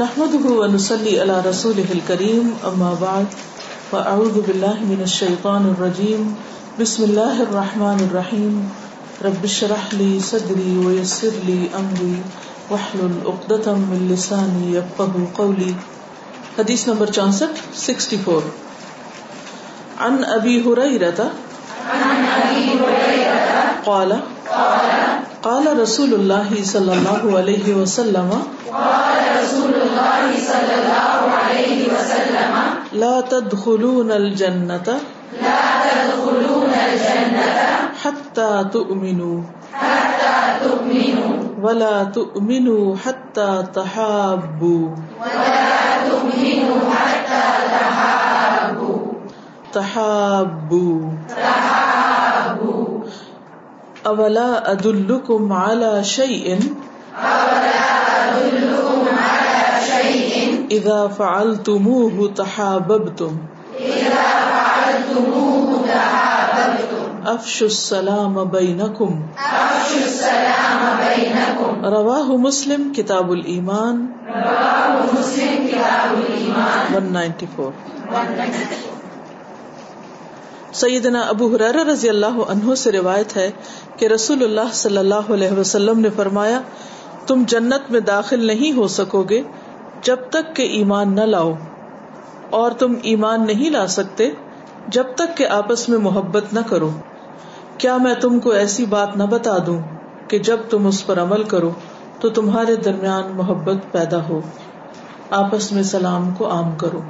نحمده ونصلي على رسوله الكريم، أما بعد، فأعوذ بالله من الشيطان الرجيم. بسم الله الرحمن الرحيم. رب اشرح لي صدري ويسر لي أمري، واحلل عقدة من لساني يفقهوا قولي. حديث نمبر 64 64 عن أبي هريرة عن أبي هريرة قال قال قال رسول الله صلى الله عليه وسلم قال رسول الله صلى الله عليه وسلم. لا تدخلون الجنة لا تدخلون الجنة حتى تؤمنوا. حتى تؤمنوا. ولا تؤمنوا حتى تحابوا. ولا تؤمنوا حتى تحابوا. تحابوا. تحابوا. اولا ادلكم على شيء؟ اذا فعلتموه تحاببتم. إذا فعلتموه تحاببتم افشوا السلام بينكم. أفشوا السلام بينكم رواه مسلم کتاب الایمان. رواه مسلم كتاب الإيمان 194 سیدنا ابو حرار رضی اللہ عنہ سے روایت ہے کہ رسول اللہ صلی اللہ علیہ وسلم نے فرمایا تم جنت میں داخل نہیں ہو سکو گے جب تک کہ ایمان نہ لاؤ۔ اور تم ایمان نہیں لا سکتے جب تک کہ آپس میں محبت نہ کرو۔ کیا میں تم کو ایسی بات نہ بتا دوں کہ جب تم اس پر عمل کرو تو تمہارے درمیان محبت پیدا ہو۔ آپس میں سلام کو عام کرو۔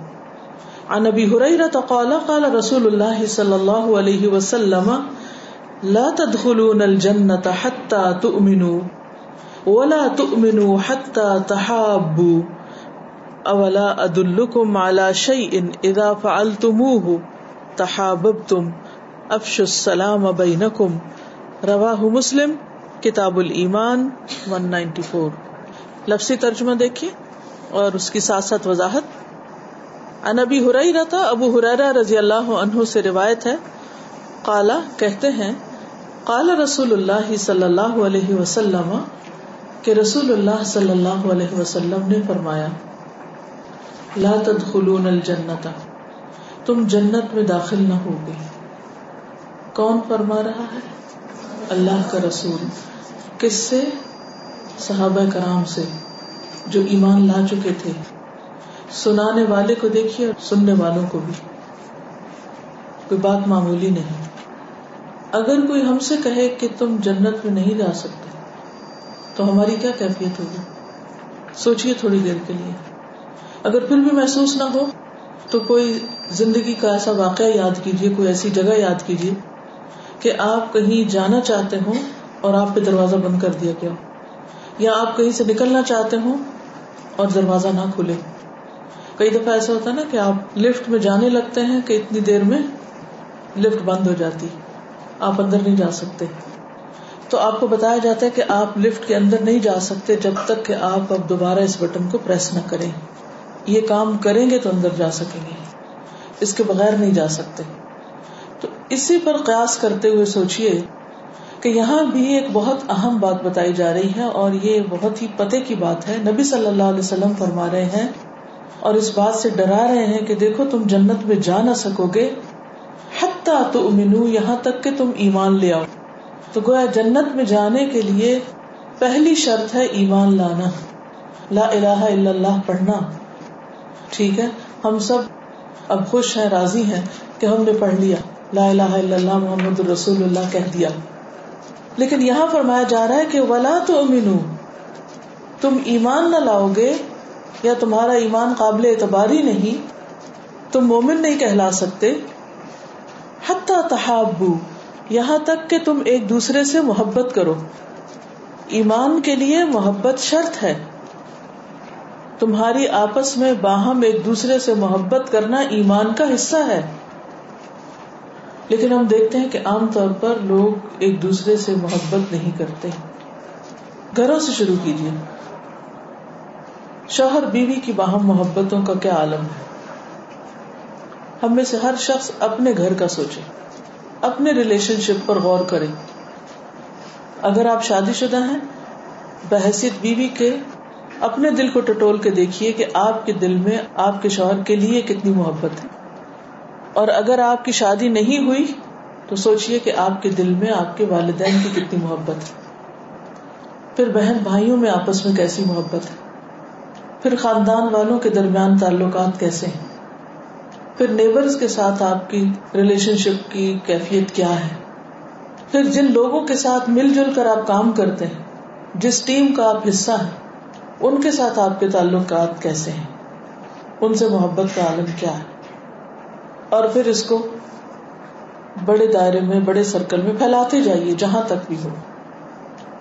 عن ابي هريره قال قال رسول الله صلى الله عليه وسلم، لا تدخلون الجنه حتى تؤمنوا ولا تؤمنوا حتى تحابوا اولا ادلكم على شيء اذا فعلتموه تحاببتم افشوا السلام بينكم رواه مسلم کتاب الایمان 194 لفظی ترجمہ دیکھیے اور اس کی ساتھ ساتھ وضاحت ان ابی ہریرہ تھا ابو ہریرہ رضی اللہ عنہ سے روایت ہے قالا کہتے ہیں قال رسول اللہ صلی اللہ علیہ وسلم کہ رسول اللہ صلی اللہ علیہ وسلم نے فرمایا، لا تدخلون الجنت، تم جنت میں داخل نہ ہوگے۔ کون فرما رہا ہے؟ اللہ کا رسول۔ کس سے؟ صحابہ کرام سے، جو ایمان لا چکے تھے۔ سنانے والے کو دیکھیے اور سننے والوں کو بھی۔ کوئی بات معمولی نہیں۔ اگر کوئی ہم سے کہے کہ تم جنت میں نہیں جا سکتے تو ہماری کیا کیفیت ہوگی؟ سوچیے تھوڑی دیر کے لیے۔ اگر پھر بھی محسوس نہ ہو، تو کوئی زندگی کا ایسا واقعہ یاد کیجیے کوئی ایسی جگہ یاد کیجیے کہ آپ کہیں جانا چاہتے ہوں اور آپ پہ دروازہ بند کر دیا گیا۔ یا آپ کہیں سے نکلنا چاہتے ہوں اور دروازہ نہ کھلے۔ کئی دفعہ ایسا ہوتا ہے نا کہ آپ لفٹ میں جانے لگتے ہیں کہ اتنی دیر میں لفٹ بند ہو جاتی، آپ اندر نہیں جا سکتے۔ تو آپ کو بتایا جاتا ہے کہ آپ لفٹ کے اندر نہیں جا سکتے جب تک کہ آپ اب دوبارہ اس بٹن کو پریس نہ کریں۔ یہ کام کریں گے تو اندر جا سکیں گے۔ اس کے بغیر نہیں جا سکتے۔ تو اسی پر قیاس کرتے ہوئے سوچیے کہ یہاں بھی ایک بہت اہم بات بتائی جا رہی ہے اور یہ بہت ہی پتے کی بات ہے۔ نبی صلی اللہ علیہ وسلم فرما رہے ہیں اور اس بات سے ڈرا رہے ہیں کہ دیکھو تم جنت میں جا نہ سکو گے۔ حتیٰ تو امنو یہاں تک کہ تم ایمان لے آؤ۔ تو گویا جنت میں جانے کے لیے پہلی شرط ہے ایمان لانا۔ لا الہ الا اللہ پڑھنا۔ ٹھیک ہے؟ ہم سب اب خوش ہیں، راضی ہیں کہ ہم نے پڑھ لیا۔ لا الہ الا اللہ محمد رسول اللہ کہہ دیا۔ لیکن یہاں فرمایا جا رہا ہے کہ ولا تو امینو تم ایمان نہ لاؤ گے یا تمہارا ایمان قابل اعتبار ہی نہیں، تم مومن نہیں کہلا سکتے۔ حتیٰ تحابو۔ یہاں تک کہ تم ایک دوسرے سے محبت کرو۔ ایمان کے لیے محبت شرط ہے۔ تمہاری آپس میں باہم ایک دوسرے سے محبت کرنا ایمان کا حصہ ہے۔ لیکن ہم دیکھتے ہیں کہ عام طور پر لوگ ایک دوسرے سے محبت نہیں کرتے۔ گھروں سے شروع کیجیے۔ شوہر بیوی کی باہم محبتوں کا کیا عالم ہے؟ ہم میں سے ہر شخص اپنے گھر کا سوچے۔ اپنے ریلیشن شپ پر غور کرے اگر آپ شادی شدہ ہیں، بحثیت بیوی کے اپنے دل کو ٹٹول کے دیکھیے کہ آپ کے دل میں آپ کے شوہر کے لیے کتنی محبت ہے۔ اور اگر آپ کی شادی نہیں ہوئی، تو سوچیے کہ آپ کے دل میں آپ کے والدین کی کتنی محبت ہے۔ پھر بہن بھائیوں میں آپس میں کیسی محبت ہے؟ پھر خاندان والوں کے درمیان تعلقات کیسے ہیں؟ پھر نیبرز کے ساتھ آپ کی ریلیشن شپ کی کیفیت کیا ہے؟ پھر جن لوگوں کے ساتھ مل جل کر آپ کام کرتے ہیں، جس ٹیم کا آپ حصہ ہیں، ان کے ساتھ آپ کے تعلقات کیسے ہیں؟ ان سے محبت کا عالم کیا ہے؟ اور پھر اس کو بڑے دائرے میں، بڑے سرکل میں پھیلاتے جائیے، جہاں تک بھی ہو۔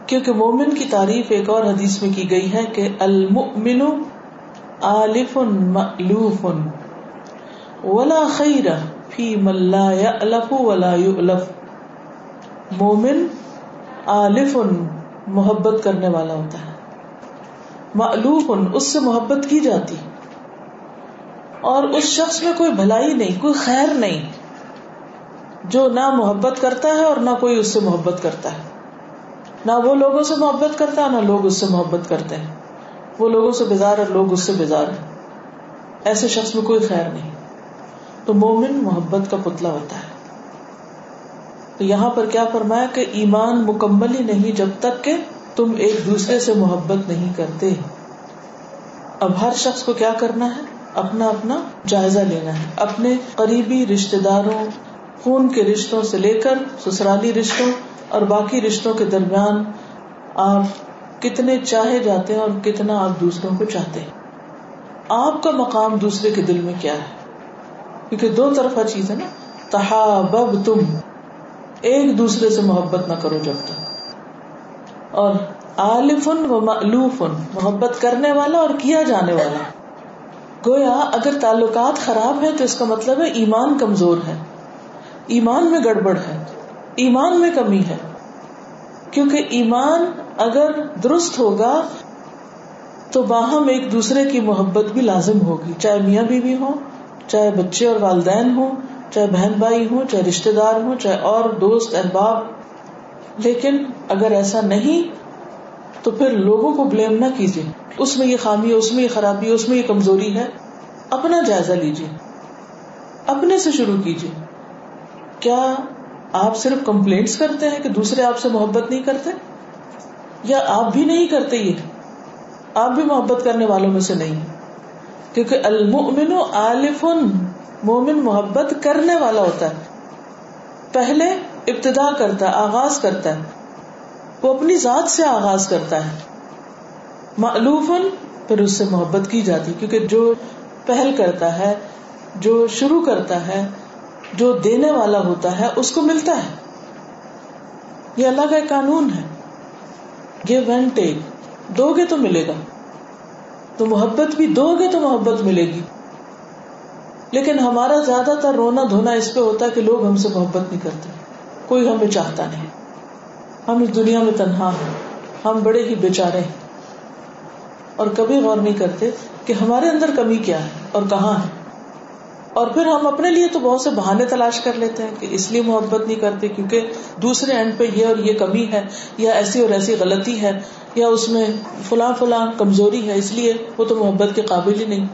کیونکہ مومن کی تعریف ایک اور حدیث میں کی گئی ہے کہ المؤمن آلف مألوف۔ ولا خیر فی من لا یألف ولا یؤلف۔ مومن آلف محبت کرنے والا ہوتا ہے۔ مألوف اس سے محبت کی جاتی۔ اور اس شخص میں کوئی بھلائی نہیں، کوئی خیر نہیں۔ جو نہ محبت کرتا ہے اور نہ کوئی اس سے محبت کرتا ہے۔ نہ وہ لوگوں سے محبت کرتا ہے نہ لوگ اس سے محبت کرتے۔ ہیں وہ لوگوں سے بیزار اور لوگ اس سے بیزار ہیں۔ ایسے شخص میں کوئی خیر نہیں۔ تو مومن محبت کا پتلا ہوتا ہے۔ تو یہاں پر کیا فرمایا کہ ایمان مکمل ہی نہیں جب تک کہ تم ایک دوسرے سے محبت نہیں کرتے۔ اب ہر شخص کو کیا کرنا ہے؟ اپنا اپنا جائزہ لینا ہے۔ اپنے قریبی رشتے داروں، خون کے رشتوں سے لے کر سسرالی رشتوں اور باقی رشتوں کے درمیان آپ کتنے چاہے جاتے ہیں اور کتنا آپ دوسروں کو چاہتے ہیں۔ آپ کا مقام دوسرے کے دل میں کیا ہے؟ کیونکہ دو طرفہ چیز ہے نا تحابب تم ایک دوسرے سے محبت نہ کرو جب تک۔ اور عالفن و معلوفن محبت کرنے والا اور کیا جانے والا۔ گویا اگر تعلقات خراب ہے تو اس کا مطلب ہے ایمان کمزور ہے۔ ایمان میں گڑبڑ ہے، ایمان میں کمی ہے۔ کیونکہ ایمان اگر درست ہوگا تو باہم ایک دوسرے کی محبت بھی لازم ہوگی، چاہے میاں بیوی ہو چاہے بچے اور والدین ہوں، چاہے بہن بھائی ہوں، چاہے رشتے دار ہوں، چاہے اور دوست، احباب۔ لیکن اگر ایسا نہیں، تو پھر لوگوں کو بلیم نہ کیجیے۔ اس میں یہ خامی ہے، اس میں یہ خرابی ہے، اس میں یہ کمزوری ہے۔ اپنا جائزہ لیجیے۔ اپنے سے شروع کیجیے۔ کیا آپ صرف کمپلینٹس کرتے ہیں کہ دوسرے آپ سے محبت نہیں کرتے؟ یا آپ بھی نہیں کرتے یہ؟ آپ بھی محبت کرنے والوں میں سے نہیں۔ کیونکہ المؤمن عالف مومن محبت کرنے والا ہوتا ہے۔ پہلے ابتدا کرتا ہے، آغاز کرتا ہے۔ وہ اپنی ذات سے آغاز کرتا ہے۔ معلوف پھر اس سے محبت کی جاتی، کیونکہ جو پہل کرتا ہے، جو شروع کرتا ہے، جو دینے والا ہوتا ہے، اس کو ملتا ہے۔ یہ اللہ کا قانون ہے۔ گیو اینڈ ٹیک دو گے تو ملے گا۔ تو محبت بھی دو گے تو محبت ملے گی۔ لیکن ہمارا زیادہ تر رونا دھونا اس پہ ہوتا ہے کہ لوگ ہم سے محبت نہیں کرتے۔ کوئی ہمیں چاہتا نہیں۔ ہم اس دنیا میں تنہا ہیں۔ ہم بڑے ہی بےچارے ہیں۔ اور کبھی غور نہیں کرتے کہ ہمارے اندر کمی کیا ہے اور کہاں ہے۔ اور پھر ہم اپنے لیے تو بہت سے بہانے تلاش کر لیتے ہیں کہ اس لیے محبت نہیں کرتے کیونکہ دوسرے اینڈ پہ یہ اور یہ کمی ہے یا ایسی اور ایسی غلطی ہے یا اس میں فلاں فلاں کمزوری ہے، اس لیے وہ تو محبت کے قابل ہی نہیں۔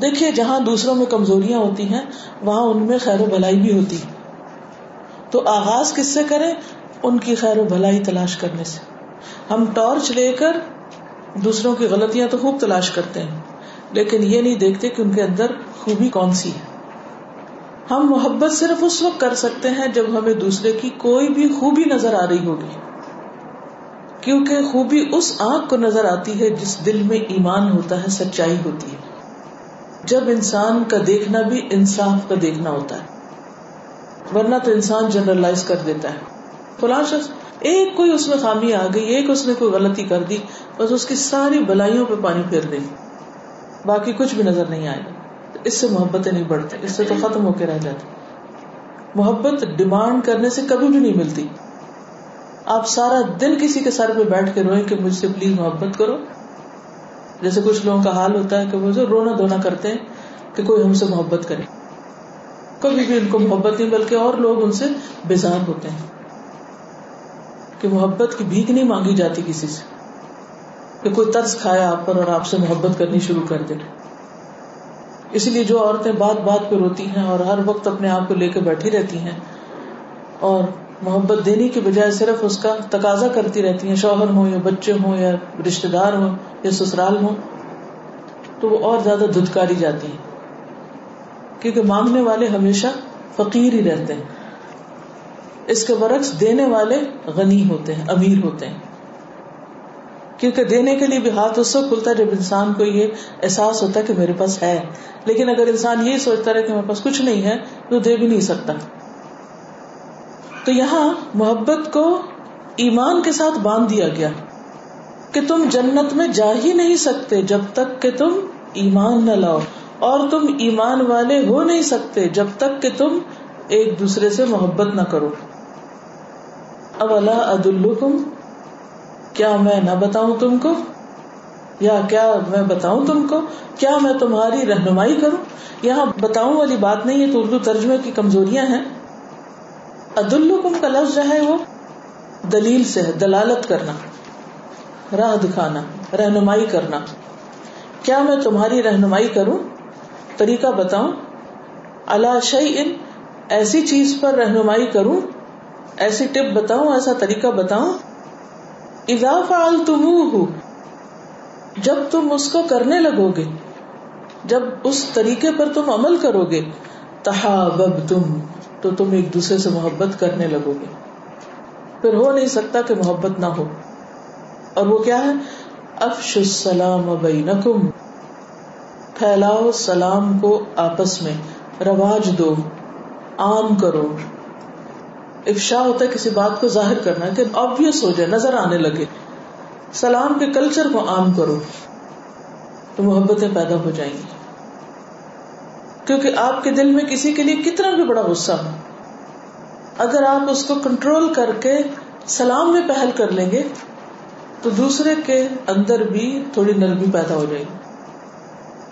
دیکھیے، جہاں دوسروں میں کمزوریاں ہوتی ہیں، وہاں ان میں خیر و بھلائی بھی ہوتی تو آغاز کس سے کریں؟ ان کی خیر و بھلائی تلاش کرنے سے۔ ہم ٹارچ لے کر دوسروں کی غلطیاں تو خوب تلاش کرتے ہیں۔ لیکن یہ نہیں دیکھتے کہ ان کے اندر خوبی کون سی ہے۔ ہم محبت صرف اس وقت کر سکتے ہیں جب ہمیں دوسرے کی کوئی بھی خوبی نظر آ رہی ہوگی۔ کیونکہ خوبی اس آنکھ کو نظر آتی ہے جس دل میں ایمان ہوتا ہے، سچائی ہوتی ہے۔ جب انسان کا دیکھنا بھی انصاف کا دیکھنا ہوتا ہے۔ ورنہ تو انسان جنرلائز کر دیتا ہے۔ فلاں شخص، ایک کوئی اس میں خامی آ گئی، ایک اس نے کوئی غلطی کر دی، بس اس کی ساری بلائیوں پہ پانی پھیر دیں باقی کچھ بھی نظر نہیں آئے گا۔ اس سے محبتیں نہیں بڑھتی، اس سے تو ختم ہو کے رہ جاتی۔ محبت ڈیمانڈ کرنے سے کبھی بھی نہیں ملتی۔ آپ سارا دن کسی کے سر پہ بیٹھ کے روئیں کہ مجھ سے پلیز محبت کرو۔ جیسے کچھ لوگوں کا حال ہوتا ہے کہ وہ رونا دھونا کرتے ہیں کہ کوئی ہم سے محبت کرے۔ کبھی بھی ان کو محبت نہیں، بلکہ اور لوگ ان سے بیزار ہوتے ہیں۔ کہ محبت کی بھیک نہیں مانگی جاتی کسی سے۔ کہ کوئی طرز کھائے آپ پر اور آپ سے محبت کرنی شروع کر دے۔ اسی لیے جو عورتیں بات بات پہ روتی ہیں اور ہر وقت اپنے آپ کو لے کے بیٹھی رہتی ہیں اور محبت دینے کی بجائے صرف اس کا تقاضا کرتی رہتی ہیں، شوہر ہوں یا بچے ہوں یا رشتے دار ہوں یا سسرال ہوں، تو وہ اور زیادہ دھدکاری جاتی ہیں۔ کیونکہ مانگنے والے ہمیشہ فقیر ہی رہتے ہیں۔ اس کے برعکس دینے والے غنی ہوتے ہیں، امیر ہوتے ہیں۔ کیونکہ دینے کے لیے بھی ہاتھ اس وقت کھلتا ہے جب انسان کو یہ احساس ہوتا ہے کہ میرے پاس ہے۔ لیکن اگر انسان یہ سوچتا رہے کہ میرے پاس کچھ نہیں ہے، تو دے بھی نہیں سکتا۔ تو یہاں محبت کو ایمان کے ساتھ باندھ دیا گیا کہ تم جنت میں جا ہی نہیں سکتے جب تک کہ تم ایمان نہ لاؤ۔ اور تم ایمان والے ہو نہیں سکتے جب تک کہ تم ایک دوسرے سے محبت نہ کرو۔ اب اللہ عد کیا میں نہ بتاؤں تم کو؟ یا کیا میں بتاؤں تم کو؟ کیا میں تمہاری رہنمائی کروں؟ یہاں بتاؤں والی بات نہیں ہے تو اردو ترجمے کی کمزوریاں ہیں۔ عدالحکم کا لفظ جو ہے وہ دلیل سے ہے، دلالت کرنا، راہ دکھانا، رہنمائی کرنا۔ کیا میں تمہاری رہنمائی کروں؟ طریقہ بتاؤں۔ اللہ شعی ان ایسی چیز پر رہنمائی کروں، ایسی ٹپ بتاؤں، ایسا طریقہ بتاؤں۔ اضافہ جب تم اس کو کرنے لگو گے جب اس طریقے پر تم عمل کرو گے تحابب تم تو تم ایک دوسرے سے محبت کرنے لگو گے پھر ہو نہیں سکتا کہ محبت نہ ہو۔ اور وہ کیا ہے؟ افش السلام بینکم، پھیلاؤ سلام کو آپس میں، رواج دو، عام کرو۔ افشا ہوتا ہے کسی بات کو ظاہر کرنا کہ آبیس ہو جائے، نظر آنے لگے۔ سلام کے کلچر کو عام کرو تو محبتیں پیدا ہو جائیں گی۔ کیونکہ آپ کے دل میں کسی کے لیے کتنا بھی بڑا غصہ ہو، اگر آپ اس کو کنٹرول کر کے سلام میں پہل کر لیں گے، تو دوسرے کے اندر بھی تھوڑی نرمی پیدا ہو جائے گی۔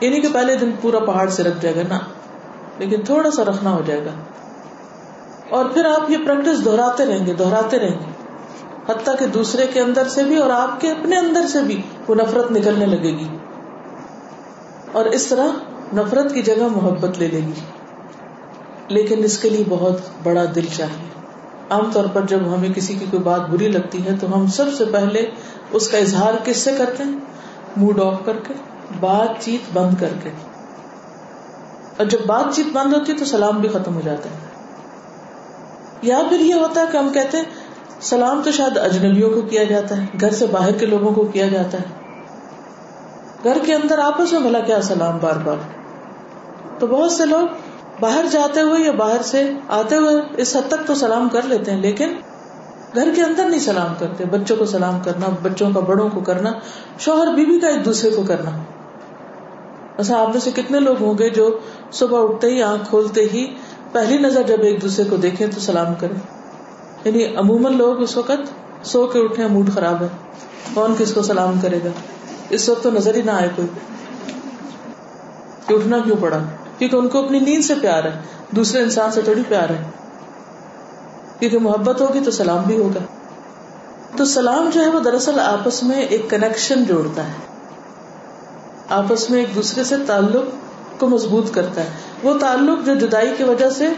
یعنی کہ پہلے دن پورا پہاڑ سے رکھ جائے گا نا لیکن تھوڑا سا رکھنا ہو جائے گا۔ اور پھر آپ یہ پریکٹس دہراتے رہیں گے، دہراتے رہیں گے۔ حتیٰ کہ دوسرے کے اندر سے بھی اور آپ کے اپنے اندر سے بھی وہ نفرت نکلنے لگے گی۔ اور اس طرح نفرت کی جگہ محبت لے لے گی۔ لیکن اس کے لیے بہت بڑا دل چاہیے۔ عام طور پر جب ہمیں کسی کی کوئی بات بری لگتی ہے تو ہم سب سے پہلے اس کا اظہار کس سے کرتے ہیں؟ موڈ آف کر کے، بات چیت بند کر کے۔ اور جب بات چیت بند ہوتی ہے تو سلام بھی ختم ہو جاتا ہے۔ یا پھر یہ ہوتا ہے کہ ہم کہتے ہیں سلام تو شاید اجنبیوں کو کیا جاتا ہے، گھر سے باہر کے لوگوں کو کیا جاتا ہے۔ گھر کے اندر آپس میں بھلا کیا سلام بار بار۔ تو بہت سے لوگ باہر جاتے ہوئے یا باہر سے آتے ہوئے اس حد تک تو سلام کر لیتے ہیں، لیکن گھر کے اندر نہیں سلام کرتے۔ بچوں کو سلام کرنا، بچوں کا، بڑوں کو کرنا، شوہر بیوی کا ایک دوسرے کو کرنا۔ ایسا آپ میں سے کتنے لوگ ہوں گے جو صبح اٹھتے ہی آنکھ کھولتے ہی پہلی نظر جب ایک دوسرے کو دیکھیں تو سلام کریں۔ یعنی عموماً لوگ اس وقت سو کے اٹھے موڈ خراب ہے۔ کون کس کو سلام کرے گا؟ اس وقت تو نظر ہی نہ آئے کوئی۔ کہ اٹھنا کیوں پڑا؟ کیونکہ ان کو اپنی نیند سے پیار ہے، دوسرے انسان سے تھوڑی پیار ہے۔ کیونکہ محبت ہوگی تو سلام بھی ہوگا۔ تو سلام جو ہے وہ دراصل آپس میں ایک کنیکشن جوڑتا ہے۔ آپس میں ایک دوسرے سے تعلق کو مضبوط کرتا ہے۔ وہ تعلق جو جدائی کی وجہ سے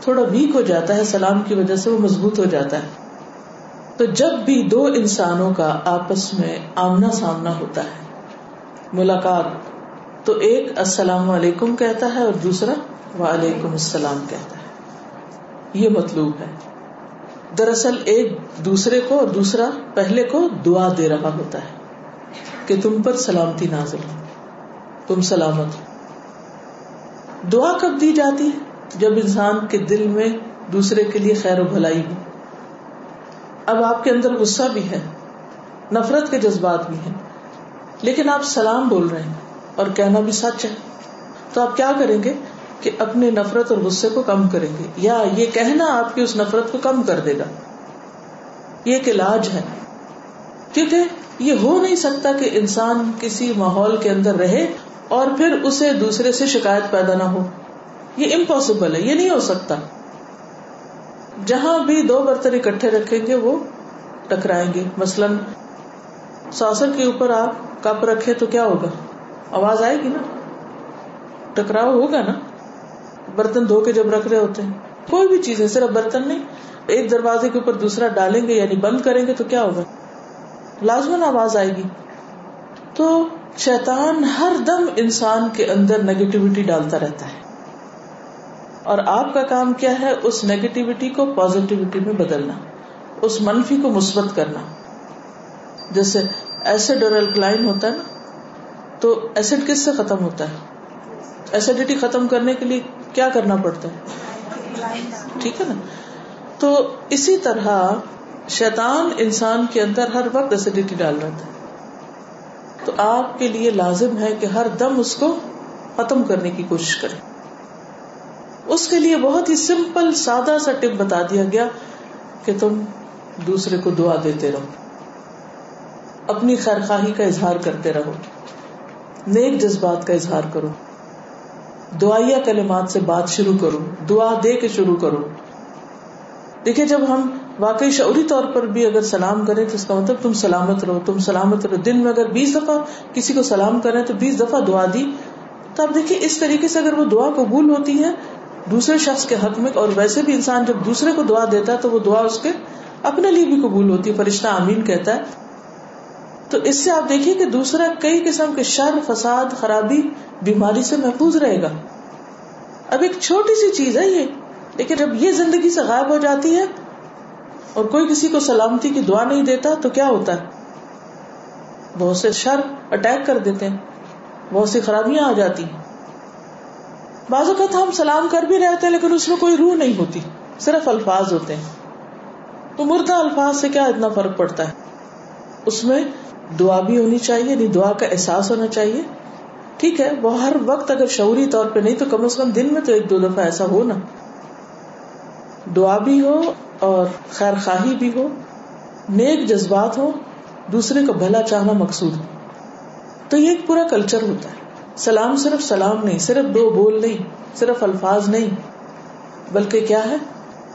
تھوڑا ویک ہو جاتا ہے، سلام کی وجہ سے وہ مضبوط ہو جاتا ہے۔ تو جب بھی دو انسانوں کا آپس میں آمنا سامنا ہوتا ہے، ملاقات تو ایک السلام علیکم کہتا ہے اور دوسرا وعلیکم السلام کہتا ہے۔ یہ مطلوب ہے۔ دراصل ایک دوسرے کو اور دوسرا پہلے کو دعا دے رہا ہوتا ہے کہ تم پر سلامتی نازل ہو، تم سلامت ہو۔ دعا کب دی جاتی ہے؟ جب انسان کے دل میں دوسرے کے لیے خیر و بھلائی ہو۔ اب آپ کے اندر غصہ بھی ہے، نفرت کے جذبات بھی ہیں، لیکن آپ سلام بول رہے ہیں اور کہنا بھی سچ ہے۔ تو آپ کیا کریں گے کہ اپنے نفرت اور غصے کو کم کریں گے؟ یا یہ کہنا آپ کی اس نفرت کو کم کر دے گا۔ یہ ایک علاج ہے۔ کیونکہ یہ ہو نہیں سکتا کہ انسان کسی ماحول کے اندر رہے اور پھر اسے دوسرے سے شکایت پیدا نہ ہو۔ یہ امپاسبل ہے، یہ نہیں ہو سکتا۔ جہاں بھی دو برتن اکٹھے رکھیں گے، وہ ٹکرائیں گے۔ مثلاً ساسر کے اوپر آپ کپ رکھے تو کیا ہوگا؟ آواز آئے گی نا؟ ٹکراؤ ہوگا نا؟ برتن دھو کے جب رکھ رہے ہوتے ہیں۔ کوئی بھی چیز ہے، صرف برتن نہیں، ایک دروازے کے اوپر دوسرا ڈالیں گے یعنی بند کریں گے تو کیا ہوگا؟ لازمن آواز آئے گی۔ تو شیطان ہر دم انسان کے اندر نیگیٹیوٹی ڈالتا رہتا ہے۔ اور آپ کا کام کیا ہے اس نیگیٹیوٹی کو پازیٹیوٹی میں بدلنا، اس منفی کو مثبت کرنا۔ جیسے ایسڈ اور الکلائن ہوتا ہے نا، تو ایسڈ کس سے ختم ہوتا ہے؟ ایسیڈیٹی ختم کرنے کے لیے کیا کرنا پڑتا ہے؟ ٹھیک ہے نا؟ تو اسی طرح شیطان انسان کے اندر ہر وقت ایسیڈیٹی ڈال رہا تھا۔ تو آپ کے لیے لازم ہے کہ ہر دم اس کو ختم کرنے کی کوشش کرے اس کے لیے بہت ہی سمپل، سادہ سا ٹپ بتا دیا گیا کہ تم دوسرے کو دعا دیتے رہو۔ اپنی خیر خواہی کا اظہار کرتے رہو۔ نیک جذبات کا اظہار کرو۔ دعائیا کلمات سے بات شروع کرو۔ دعا دے کے شروع کرو۔ دیکھیے جب ہم واقعی شعوری طور پر بھی اگر سلام کریں تو اس کا مطلب تم سلامت رہو، تم سلامت رہو۔ دن میں اگر بیس دفعہ کسی کو سلام کریں تو بیس دفعہ دعا دی۔ تو آپ دیکھیے، اس طریقے سے اگر وہ دعا قبول ہوتی ہے، دوسرے شخص کے حق میں، اور ویسے بھی انسان جب دوسرے کو دعا دیتا ہے تو وہ دعا اس کے اپنے لیے بھی قبول ہوتی ہے، فرشتہ امین کہتا ہے۔ تو اس سے آپ دیکھیے کہ دوسرا کئی قسم کے شر، فساد، خرابی، بیماری سے محفوظ رہے گا۔ اب ایک چھوٹی سی چیز ہے یہ، لیکن جب یہ زندگی سے غائب ہو جاتی ہے اور کوئی کسی کو سلامتی کی دعا نہیں دیتا تو کیا ہوتا ہے؟ بہت سے شر اٹیک کر دیتے ہیں۔ بہت سی خرابیاں آ جاتی ہیں۔ بعض اوقات ہم سلام کر بھی رہتے ہیں لیکن اس میں کوئی روح نہیں ہوتی۔ صرف الفاظ ہوتے ہیں۔ تو مردہ الفاظ سے کیا اتنا فرق پڑتا ہے؟ اس میں دعا بھی ہونی چاہیے نہیں یعنی دعا کا احساس ہونا چاہیے۔ ٹھیک ہے، وہ ہر وقت اگر شعوری طور پہ نہیں تو کم از کم دن میں تو ایک دو دفعہ ایسا ہو نا۔ دعا بھی ہو اور خیر خواہی بھی ہو، نیک جذبات ہو دوسرے کو بھلا چاہنا مقصود ہو۔ تو یہ ایک پورا کلچر ہوتا ہے۔ سلام صرف سلام نہیں، صرف دو بول نہیں، صرف الفاظ نہیں، بلکہ کیا ہے؟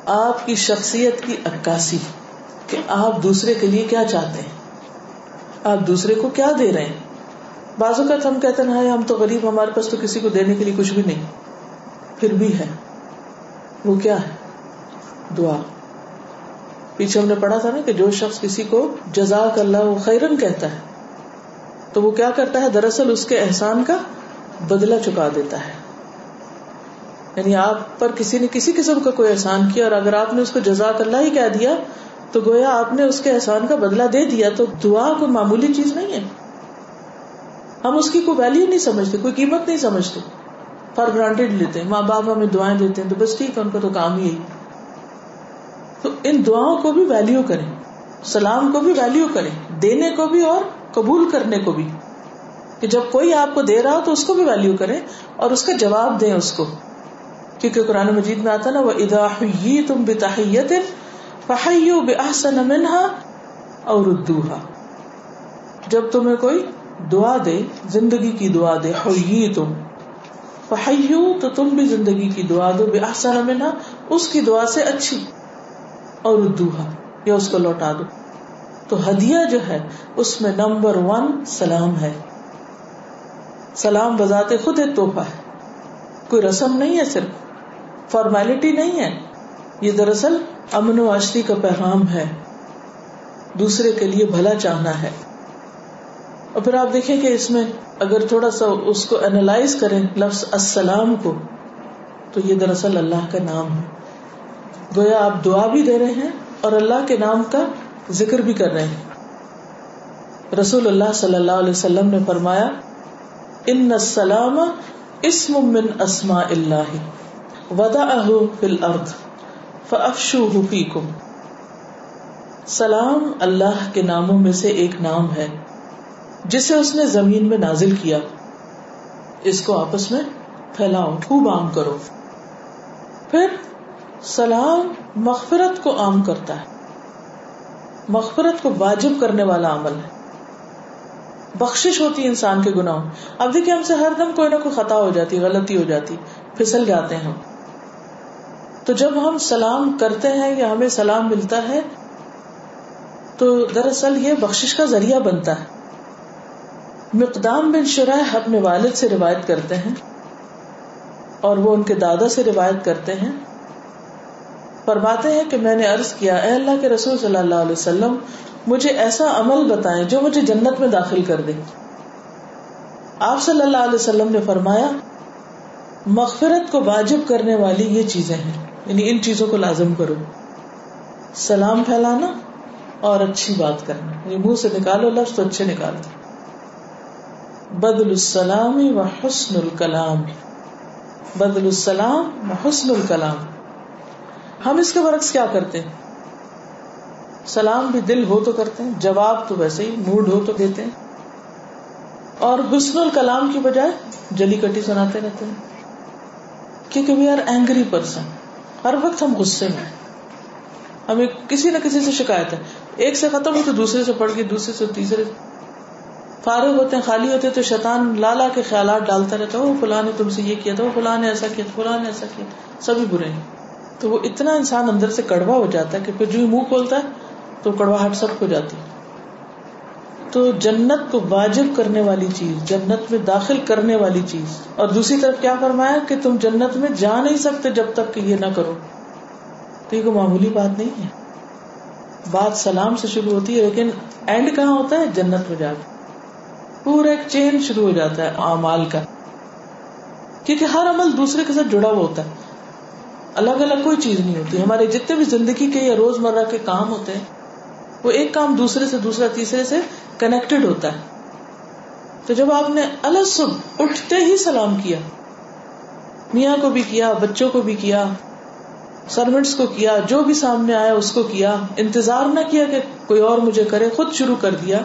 آپ کی شخصیت کی عکاسی، کہ آپ دوسرے کے لیے کیا چاہتے ہیں۔ آپ دوسرے کو کیا دے رہے ہیں؟ بازو کا ہم کہتے ہیں ہم تو غریب، ہمارے پاس تو کسی کو دینے کے لیے کچھ بھی نہیں۔ پھر بھی ہے۔ وہ کیا ہے؟ دعا۔ پیچھے ہم نے پڑھا تھا نا کہ جو شخص کسی کو جزاک اللہ خیرن کہتا ہے، تو وہ کیا کرتا ہے؟ دراصل اس کے احسان کا بدلا چکا دیتا ہے۔ یعنی آپ پر کسی نے کسی قسم کا کوئی احسان کیا اور اگر آپ نے اس کو جزاک اللہ ہی کہہ دیا، تو گویا آپ نے اس کے احسان کا بدلا دے دیا۔ تو دعا کوئی معمولی چیز نہیں ہے۔ ہم اس کی کوئی ویلو نہیں سمجھتے، کوئی قیمت نہیں سمجھتے۔ فار گرانٹیڈ لیتے ماں باپ ہمیں دعائیں دیتے ہیں، تو بس ٹھیک ہے، ان کا تو کام ہی تو ان دعاؤں کو بھی ویلو کریں، سلام کو بھی ویلو کریں، دینے کو بھی اور قبول کرنے کو بھی۔ کہ جب کوئی آپ کو دے رہا ہو تو اس کو بھی ویلو کریں اور اس کا جواب دیں اس کو۔ کیونکہ قرآن مجید میں آتا نا وہ ادا تم بتاحیت فحیو بحسن منہا اور ردوہا جب تمہیں کوئی دعا دے، زندگی کی دعا دے ہوئی تم فحیو تو تم بھی زندگی کی دعا دو بحسن منہا اس کی دعا سے اچھی۔ اور ردوہا یا اس کو لوٹا دو۔ تو ہدیہ جو ہے، اس میں نمبر ون سلام ہے۔ سلام بذات خود ایک توحفہ ہے۔ کوئی رسم نہیں ہے صرف فارمیلٹی نہیں ہے۔ یہ دراصل امن و آشتی کا پیغام ہے۔ دوسرے کے لیے بھلا چاہنا ہے۔ اور پھر آپ دیکھیں کہ اس میں اگر تھوڑا سا اس کو اینالائز کریں لفظ السلام کو، تو یہ دراصل اللہ کا نام ہے۔ گویا آپ دعا بھی دے رہے ہیں اور اللہ کے نام کا ذکر بھی کر رہے ہیں۔ رسول اللہ صلی اللہ علیہ وسلم نے فرمایا، ان السلام اسم من اسماء اللہ ودا فی الارض فافشو فیکم۔ سلام اللہ کے ناموں میں سے ایک نام ہے، جسے اس نے زمین میں نازل کیا۔ اس کو آپس میں پھیلاؤ، خوب عام کرو۔ پھر سلام مغفرت کو عام کرتا ہے۔ مغفرت کو واجب کرنے والا عمل ہے۔ بخشش ہوتی ہے انسان کے گناہ اب دیکھیے ہم سے ہر دم کوئی نہ کوئی خطا ہو جاتی، غلطی ہو جاتی، پھسل جاتے ہیں ہم۔ تو جب ہم سلام کرتے ہیں یا ہمیں سلام ملتا ہے، تو دراصل یہ بخش کا ذریعہ بنتا ہے۔ مقدام بن شرح اپنے والد سے روایت کرتے ہیں اور وہ ان کے دادا سے روایت کرتے ہیں۔ فرماتے ہیں کہ میں نے عرض کیا، اے اللہ کے رسول صلی اللہ علیہ وسلم، مجھے ایسا عمل بتائیں جو مجھے جنت میں داخل کر دے۔ آپ صلی اللہ علیہ وسلم نے فرمایا، مغفرت کو واجب کرنے والی یہ چیزیں ہیں۔ یعنی ان چیزوں کو لازم کرو۔ سلام پھیلانا اور اچھی بات کرنا۔ یعنی منہ سے نکالو، لفظ تو اچھے نکال دو بدل السلام و حسن الکلام۔ بدل السلام و حسن الکلام۔ ہم اس کے برعکس کیا کرتے ہیں؟ سلام بھی دل ہو تو کرتے ہیں، جواب تو ویسے ہی، موڈ ہو تو دیتے ہیں۔ اور حسن الکلام کی بجائے جلی کٹی سناتے رہتے ہیں۔ کیونکہ وی آر اینگری پرسن ہر وقت ہم غصے میں ہمیں کسی نہ کسی سے شکایت ہے۔ ایک سے ختم ہو تو دوسرے سے پڑھ گئی دوسرے سے تیسرے فارغ ہوتے ہیں، خالی ہوتے ہیں تو شیطان لالا کے خیالات ڈالتا رہتا وہ فلاں نے تم سے یہ کیا تھا وہ فلاں نے ایسا کیا فلاں نے ایسا کیا سبھی برے ہیں۔ تو وہ اتنا انسان اندر سے کڑوا ہو جاتا ہے کہ پھر جو منہ کھولتا ہے تو کڑواہٹ سب ہو جاتی تو جنت کو واجب کرنے والی چیز، جنت میں داخل کرنے والی چیز۔ اور دوسری طرف کیا فرمایا کہ تم جنت میں جا نہیں سکتے جب تک کہ یہ نہ کرو۔ تو یہ کوئی معمولی بات نہیں ہے۔ بات سلام سے شروع ہوتی ہے، لیکن اینڈ کہاں ہوتا ہے؟ جنت میں جا کے۔ پورا ایک چین شروع ہو جاتا ہے، اعمال کا۔ کیونکہ ہر عمل دوسرے کے ساتھ جڑا ہوا ہوتا ہے۔ الگ الگ کوئی چیز نہیں ہوتی۔ ہمارے جتنے بھی زندگی کے یا روز مرہ کے کام ہوتے ہیں، وہ ایک کام دوسرے سے دوسرا تیسرے سے کنیکٹڈ ہوتا ہے۔ تو جب آپ نے الگ اٹھتے ہی سلام کیا، میاں کو بھی کیا، بچوں کو بھی کیا سروینٹس کو کیا، جو بھی سامنے آیا اس کو کیا، انتظار نہ کیا کہ کوئی اور مجھے کرے، خود شروع کر دیا،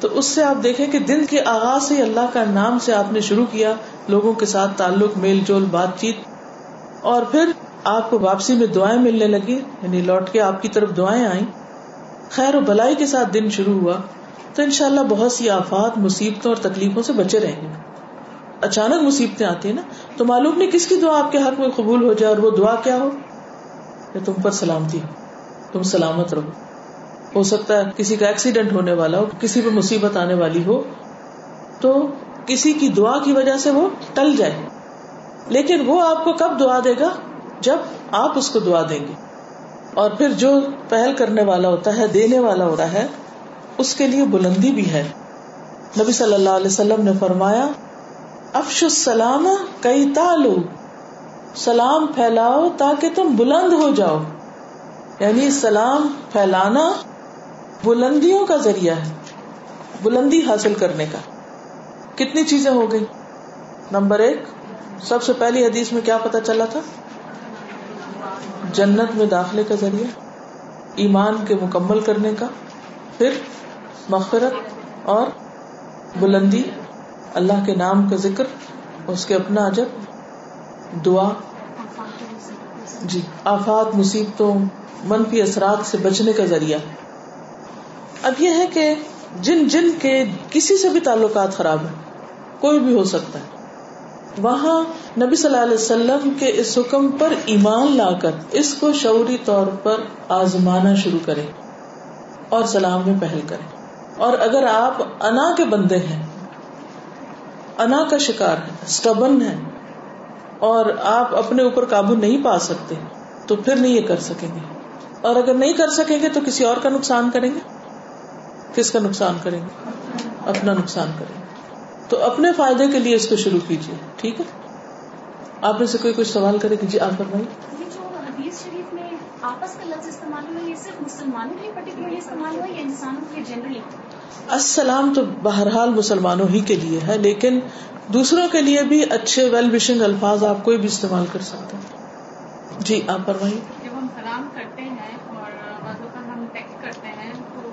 تو اس سے آپ دیکھیں کہ دن کے آغاز سے اللہ کا نام سے آپ نے شروع کیا، لوگوں کے ساتھ تعلق، میل جول، بات چیت، اور پھر آپ کو واپسی میں دعائیں ملنے لگی یعنی لوٹ کے آپ کی طرف دعائیں آئیں۔ خیر و بلائی کے ساتھ دن شروع ہوا، تو ان شاء اللہ بہت سی آفات، مصیبتوں اور تکلیفوں سے بچے رہیں گے۔ اچانک مصیبتیں آتی ہیں نا، تو معلوم نہیں کس کی دعا آپ کے حق میں قبول ہو جائے اور وہ دعا کیا ہو؟ تم پر سلامتی ہو، تم سلامت رہو۔ ہو سکتا ہے کسی کا ایکسیڈنٹ ہونے والا ہو، کسی پہ مصیبت آنے والی ہو، تو کسی کی دعا کی وجہ سے وہ ٹل جائے۔ لیکن وہ آپ کو کب دعا دے گا؟ جب آپ اس کو دعا دیں گے۔ اور پھر جو پہل کرنے والا ہوتا ہے، دینے والا ہوتا ہے، اس کے لیے بلندی بھی ہے۔ نبی صلی اللہ علیہ وسلم نے فرمایا، افش السلام کئی تالو، سلام پھیلاؤ تاکہ تم بلند ہو جاؤ۔ یعنی سلام پھیلانا بلندیوں کا ذریعہ ہے، بلندی حاصل کرنے کا۔ کتنی چیزیں ہو گئی نمبر ایک، سب سے پہلی حدیث میں کیا پتا چلا تھا؟ جنت میں داخلے کا ذریعہ، ایمان کے مکمل کرنے کا، پھر مغفرت اور بلندی، اللہ کے نام کا ذکر، اس کے اپنا عجب دعا۔ جی آفات، مصیبتوں، منفی اثرات سے بچنے کا ذریعہ۔ اب یہ ہے کہ جن جن کے کسی سے بھی تعلقات خراب ہیں، کوئی بھی ہو سکتا ہے۔ وہاں نبی صلی اللہ علیہ وسلم کے اس حکم پر ایمان لا کر اس کو شعوری طور پر آزمانا شروع کریں اور سلام میں پہل کریں۔ اور اگر آپ انا کے بندے ہیں، انا کا شکار ہے اسٹبن ہے اور آپ اپنے اوپر قابو نہیں پا سکتے، تو پھر نہیں یہ کر سکیں گے۔ اور اگر نہیں کر سکیں گے، تو کسی اور کا نقصان کریں گے؟ کس کا نقصان کریں گے؟ اپنا نقصان کریں گے۔ تو اپنے فائدے کے لیے اس کو شروع کیجیے ٹھیک ہے؟ آپ میں سے کوئی کچھ سوال کرے کہ جی آپ جو حدیث شریف میں آپس کا لفظ استعمال ہوا یہ صرف مسلمانوں کے پرٹیکولرلی استعمال ہوا یا انسانوں کے جنرلی السلام تو بہرحال مسلمانوں ہی کے لیے ہے لیکن دوسروں کے لیے بھی اچھے ویل وشنگ الفاظ آپ کوئی بھی استعمال کر سکتے ہیں۔ جی آپ فرمائیے جب ہم سلام کرتے ہیں اور بعض اوقات ہم ٹیکسٹ کرتے ہیں تو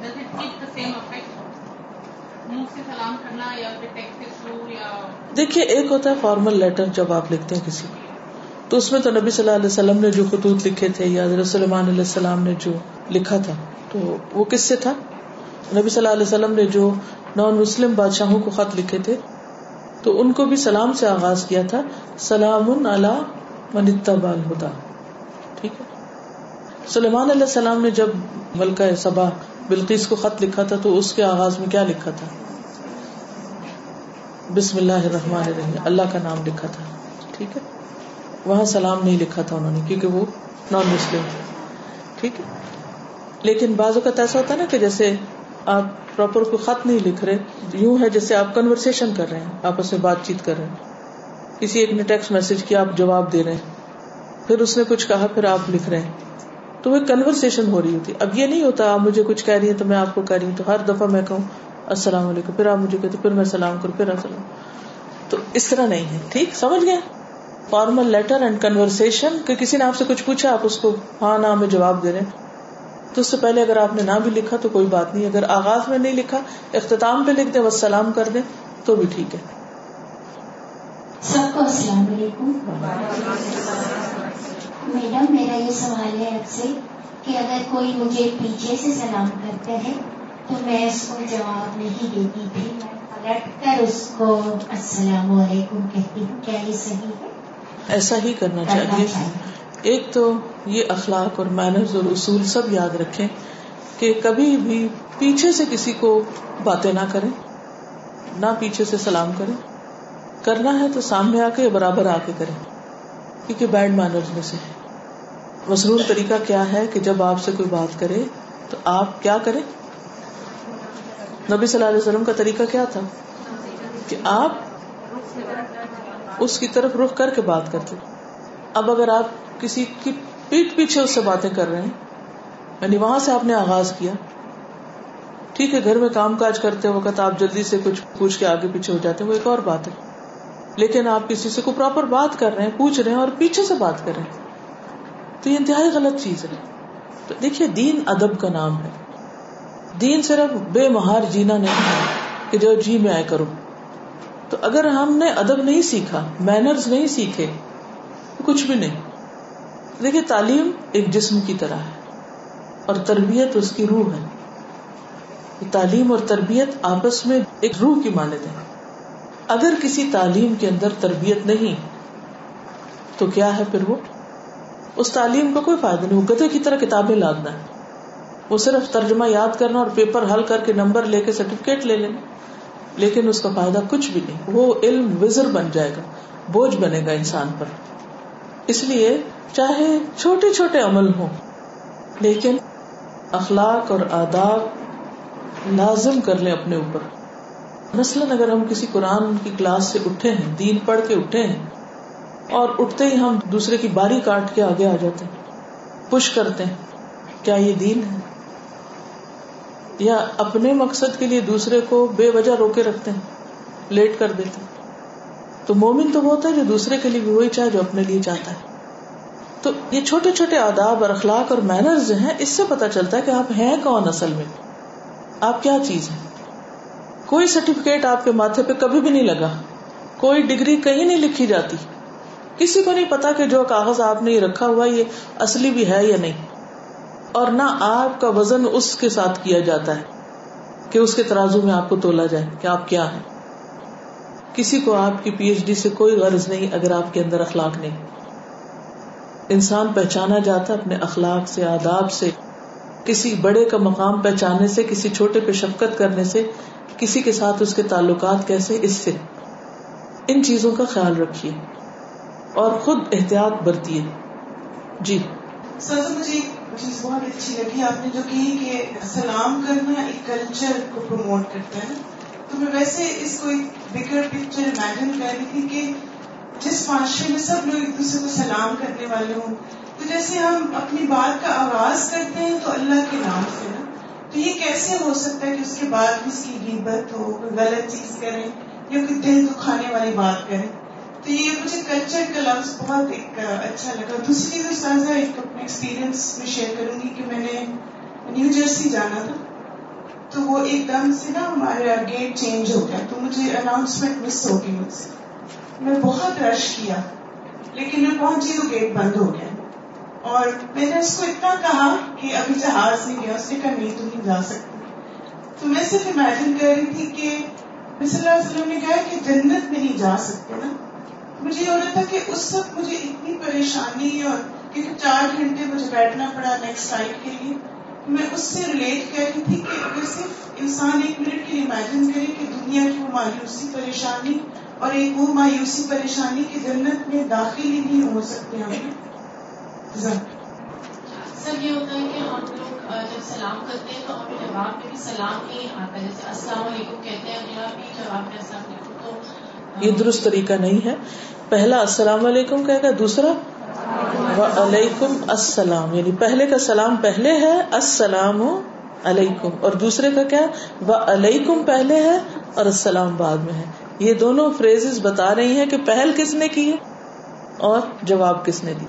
does it give the same effect منہ سے سلام کرنا یا پھر ٹیکسٹ کے تھرو یا دیکھیے، ایک ہوتا ہے فارمل لیٹر جب آپ لکھتے ہیں کسی کو۔ تو اس میں تو نبی صلی اللہ علیہ وسلم نے جو خطوط لکھے تھے یا حضرت سلمان علیہ السلام نے جو لکھا تھا، تو وہ کس سے تھا؟ نبی صلی اللہ علیہ وسلم نے جو نان مسلم بادشاہوں کو خط لکھے تھے، تو ان کو بھی سلام سے آغاز کیا تھا، سلام اللہ من اتبع الہدا ٹھیک ہے۔ سلیمان علیہ السلام نے جب ملکہ سبا بلقیس کو خط لکھا تھا، تو اس کے آغاز میں کیا لکھا تھا؟ بسم اللہ الرحمن الرحیم۔ اللہ کا نام لکھا تھا۔ ٹھیک ہے؟ وہاں سلام نہیں لکھا تھا انہوں نے، کیونکہ وہ نان مسلم ٹھیک ہے؟ لیکن بعض اوقات ایسا ہوتا ہے نا کہ جیسے آپ پراپر کوئی خط نہیں لکھ رہے، یوں ہے جیسے آپ کنورسن کر رہے ہیں، آپس میں بات چیت کر رہے ہیں۔ کسی ایک نے ٹیکسٹ میسج کیا، آپ جواب دے رہے ہیں۔ پھر اس نے کچھ کہا، پھر آپ لکھ رہے ہیں۔ تو وہ کنورسن ہو رہی ہوتی۔ اب یہ نہیں ہوتا، آپ مجھے کچھ کہہ رہی ہیں تو میں آپ کو کہہ رہی ہوں، تو ہر دفعہ میں کہوں السلام علیکم، پھر آپ مجھے کہتے پھر میں سلام کروں، پھر السلام تو اس طرح نہیں ہے، ٹھیک؟ سمجھ گئے؟ فارمل لیٹر اینڈ کنورسن کہ کسی نے آپ سے کچھ پوچھا، آپ اس کو ہاں نہ، میں جواب دے رہے تو اس سے پہلے اگر آپ نے نہ بھی لکھا تو کوئی بات نہیں، اگر آغاز میں نہیں لکھا، اختتام پہ لکھ دیں وہ سلام کر دیں، تو بھی ٹھیک ہے۔ سب کو السلام علیکم۔ میڈم، میرا یہ سوال ہے آپ سے کہ اگر کوئی مجھے پیچھے سے سلام کرتا ہے تو میں اس کو جواب نہیں دیتی تھی۔ میں پلٹ کر اس کو السلام علیکم کہتی ہوں۔ کیا یہ صحیح ہے؟ ایسا ہی کرنا چاہیے۔ ایک تو یہ اخلاق اور مینرز اور اصول سب یاد رکھیں کہ کبھی بھی پیچھے سے کسی کو باتیں نہ کریں نہ پیچھے سے سلام کریں۔ کرنا ہے تو سامنے آ کے برابر آ کے کریں کیونکہ بیڈ مینرز میں سے۔ مصروف طریقہ کیا ہے کہ جب آپ سے کوئی بات کرے تو آپ کیا کریں؟ نبی صلی اللہ علیہ وسلم کا طریقہ کیا تھا؟ کہ آپ اس کی طرف رخ کر کے بات کرتے اب اگر آپ کسی کی پیٹ پیچھے اس سے باتیں کر رہے ہیں یعنی وہاں سے آپ نے آغاز کیا، ٹھیک ہے، گھر میں کام کاج کرتے وقت آپ جلدی سے کچھ پوچھ کے آگے پیچھے ہو جاتے ہیں، وہ ایک اور بات ہے۔ لیکن آپ کسی سے کوئی پراپر بات کر رہے ہیں، پوچھ رہے ہیں اور پیچھے سے بات کر رہے ہیں۔ تو یہ انتہائی غلط چیز ہے۔ تو دیکھیے، دین ادب کا نام ہے۔ دین صرف بے مہار جینا نہیں ہے، کہ جو جی میں آئے کرو تو اگر ہم نے ادب نہیں سیکھا مینرز نہیں سیکھے کچھ بھی نہیں۔ دیکھیے، تعلیم ایک جسم کی طرح ہے، اور تربیت اس کی روح ہے۔ تعلیم اور تربیت آپس میں ایک روح کی مانت ہے۔ اگر کسی تعلیم کے اندر تربیت نہیں، تو کیا ہے پھر وہ؟ اس تعلیم کا کوئی فائدہ نہیں۔ وہ گدے کی طرح کتابیں لادنا ہے۔ وہ صرف ترجمہ یاد کرنا اور پیپر حل کر کے نمبر لے کے سرٹیفکیٹ لے لینا۔ لیکن اس کا فائدہ کچھ بھی نہیں۔ وہ علم وزر بن جائے گا، بوجھ بنے گا انسان پر۔ اس لیے چاہے چھوٹے چھوٹے عمل ہوں، لیکن اخلاق اور آداب لازم کر لیں اپنے اوپر۔ مثلاً اگر ہم کسی قرآن کی کلاس سے اٹھے ہیں، دین پڑھ کے اٹھے ہیں، اور اٹھتے ہی ہم دوسرے کی باری کاٹ کے آگے آ جاتے ہیں، پش کرتے ہیں، کیا یہ دین ہے؟ یا اپنے مقصد کے لیے دوسرے کو بے وجہ روکے رکھتے ہیں، لیٹ کر دیتے ہیں۔ تو مومن تو وہ ہوتا ہے جو دوسرے کے لیے بھی وہی چاہے جو اپنے لیے چاہتا ہے۔ تو یہ چھوٹے چھوٹے آداب اور اخلاق اور مینرز ہیں، اس سے پتا چلتا ہے کہ آپ ہیں کون اصل میں۔ آپ کیا چیز ہیں؟ کوئی سرٹیفکیٹ آپ کے ماتھے پہ کبھی بھی نہیں لگا۔ کوئی ڈگری کہیں نہیں لکھی جاتی۔ کسی کو نہیں پتا کہ جو کاغذ آپ نے رکھا ہوا، یہ اصلی بھی ہے یا نہیں۔ اور نہ آپ کا وزن اس کے ساتھ کیا جاتا ہے کہ اس کے ترازو میں آپ کو تولا جائے کہ آپ کیا ہیں۔ کسی کو آپ کی پی ایچ ڈی سے کوئی غرض نہیں اگر آپ کے اندر اخلاق نہیں۔ انسان پہچانا جاتا اپنے اخلاق سے، آداب سے۔ کسی بڑے کا مقام پہچانے سے، کسی چھوٹے پہ شفقت کرنے سے، کسی کے ساتھ اس کے تعلقات کیسے، اس سے۔ ان چیزوں کا خیال رکھیے اور خود احتیاط برتیے۔ جی۔ سر مجھے جی، ایک چیز بہت اچھی لگی۔ آپ نے جو کہی کہ سلام کرنا ایک کلچر کو پروموٹ کرتا ہے، تو میں ویسے اس کو ایک بگر پکچر امیجن کر رہی تھی کہ جس معاشرے میں سب لوگ ایک دوسرے کو سلام کرنے والے ہوں، تو جیسے ہم اپنی بات کا آغاز کرتے ہیں تو اللہ کے نام سے نا، تو یہ کیسے ہو سکتا ہے کہ اس کے بعد بھی اس کی غیبت ہو، کوئی غلط چیز کریں یا کوئی دل دکھانے والی بات کریں؟ تو یہ مجھے کلچر کا لفظ بہت ایک اچھا لگا. دوسری چیز سازا ایک اپنے ایکسپیرئنس میں شیئر کروں گی کہ میں نے نیو جرسی جانا تھا. تو وہ ایک دم سے نا ہمارا گیٹ چینج ہو گیا. تو مجھے اناؤنسمنٹ مس ہو گئی مجھ سے. میں بہت رش کیا. لیکن میں پہنچی تو گیٹ بند ہو گیا. اور میں نے اس کو اتنا کہا کہ ابھی جہاز نہیں گیا. اس نے کہا، نہیں تم نہیں جا سکتی. تو میں صرف امیجن کر رہی تھی کہ صلی اللہ علیہ وسلم نے کہا کہ جنت میں نہیں جا سکتے نا. مجھے یہ ہو رہا تھا کہ اس وقت مجھے اتنی پریشانی اور کیونکہ چار گھنٹے مجھے بیٹھنا پڑا نیکسٹ سائٹ کے لیے۔ میں اس سے ریلیٹ کر رہی تھی کہ اگر صرف انسان ایک منٹ کے لیے امیجن کرے کہ دنیا کی وہ مایوسی پریشانی اور ایک وہ مایوسی پریشانی کی جنت میں داخل ہی نہیں ہو سکتے ہم۔ سر یہ ہوتا ہے کہ ہم لوگ جب سلام کرتے ہیں تو ہمیں جواب میں بھی سلام ہی آتا جیسے السلام علیکم کہتے ہیں، اگلا بھی جواب میں السلام علیکم۔ تو یہ درست طریقہ نہیں ہے۔ پہلا السلام علیکم کہے گا، دوسرا وعلیکم السلام یعنی پہلے کا سلام پہلے ہے، السلام علیکم، اور دوسرے کا کیا وعلیکم پہلے ہے اور السلام بعد میں ہے۔ یہ دونوں فریز بتا رہی ہیں کہ پہل کس نے کی ہے اور جواب کس نے دی۔